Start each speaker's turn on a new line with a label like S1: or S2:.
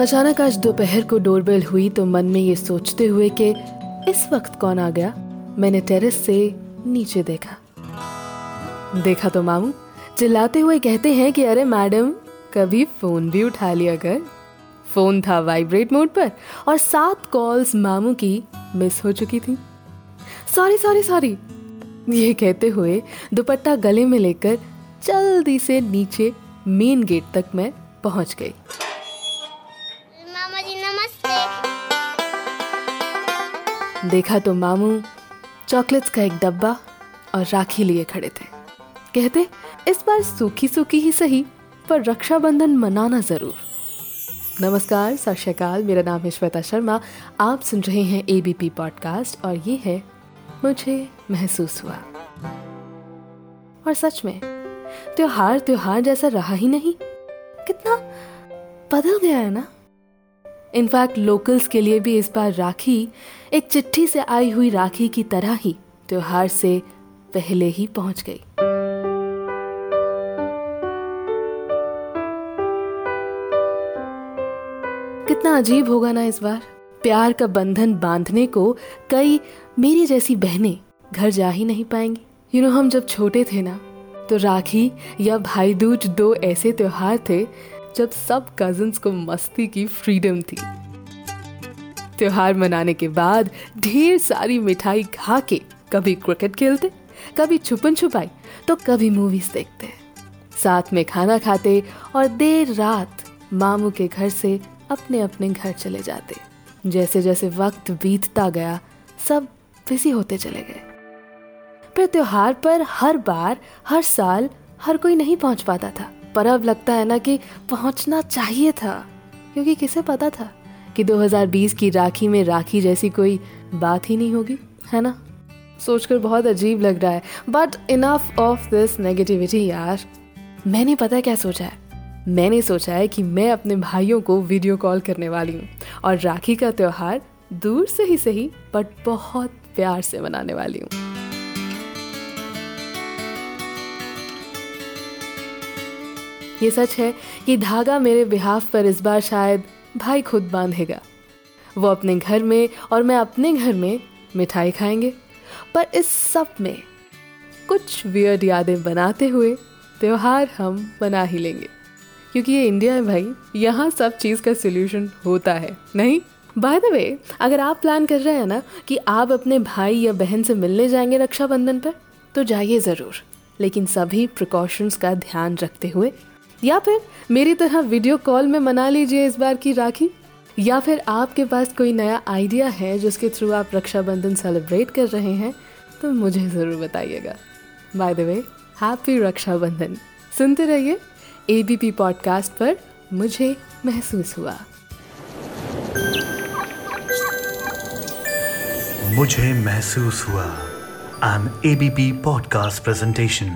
S1: अचानक आज दोपहर को डोरबेल हुई तो मन में ये सोचते हुए कि इस वक्त कौन आ गया? मैंने टेरेस से नीचे देखा। देखा तो मामू चिल्लाते हुए कहते हैं कि अरे मैडम, कभी फ़ोन भी उठा लिया कर। फ़ोन था वाइब्रेट मोड पर और सात कॉल्स मामू की मिस हो चुकी थी। Sorry sorry sorry. ये कहते हुए दुपट्टा गले में लेकर जल्दी से नीचे मेन गेट तक मैं पहुँच गई। देखा तो मामू चॉकलेट्स का एक डब्बा और राखी लिए खड़े थे। कहते, इस बार सूखी सूखी ही सही, पर रक्षाबंधन मनाना ज़रूर। नमस्कार, सत मेरा नाम है श्वेता शर्मा। आप सुन रहे हैं एबीपी पॉडकास्ट और ये है मुझे महसूस हुआ। और सच में, त्योहार त्योहार जैसा रहा ही नहीं। कितना बदल गया है ना? इनफैक्ट लोकल्स के लिए भी इस बार राखी एक चिट्ठी से आई हुई राखी की तरह ही त्योहार से पहले ही पहुँच गई। कितना अजीब होगा ना इस बार। प्यार का बंधन बांधने को कई मेरी जैसी बहनें घर जा ही नहीं पाएँगी। यू you नो know, हम जब छोटे थे ना तो राखी या भाई दूज दो ऐसे त्योहार थे जब सब कजिन्स को मस्ती की फ्रीडम थी। त्योहार मनाने के बाद ढेर सारी मिठाई खा के कभी क्रिकेट खेलते, कभी छुपन छुपाई तो कभी मूवीज़ देखते साथ में खाना खाते और देर रात मामू के घर से अपने अपने घर चले जाते। जैसे जैसे वक्त बीतता गया, सब बिज़ी होते चले गए। फिर त्योहार पर हर बार, हर साल हर कोई नहीं पहुँच पाता था। पर अब लगता है ना कि पहुँचना चाहिए था, क्योंकि किसे पता था कि 2020 की राखी में राखी जैसी कोई बात ही नहीं होगी, है ना? सोचकर बहुत अजीब लग रहा है। But enough of this negativity यार। मैंने पता क्या सोचा है? मैंने सोचा है कि मैं अपने भाइयों को वीडियो कॉल करने वाली हूँ और राखी का त्योहार दूर से ही सही बट बहुत प्यार से मनाने वाली हूँ। ये सच है कि धागा मेरे बिहाफ पर इस बार शायद भाई खुद बांधेगा। वो अपने घर में और मैं अपने घर में मिठाई खाएँगे। पर इस सब में कुछ वियर्ड यादें बनाते हुए त्यौहार हम बना ही लेंगे। क्योंकि ये इंडिया है भाई, यहाँ सब चीज़ का सोल्यूशन होता है, नहीं? बाय द वे अगर आप प्लान कर रहे हैं ना कि आप अपने भाई या बहन से मिलने जाएँगे रक्षाबंधन पर तो जाइए ज़रूर। लेकिन सभी प्रिकॉशंस का ध्यान रखते हुए या फिर मेरी तरह वीडियो कॉल में मना लीजिए इस बार की राखी, या फिर आपके पास कोई नया आइडिया है जिसके थ्रू आप रक्षाबंधन सेलिब्रेट कर रहे हैं तो मुझे ज़रूर बताइएगा। By the way happy Rakshabandhan. सुनते रहिए एबीपी पॉडकास्ट पर मुझे महसूस हुआ।
S2: मुझे महसूस हुआ। An ABP podcast presentation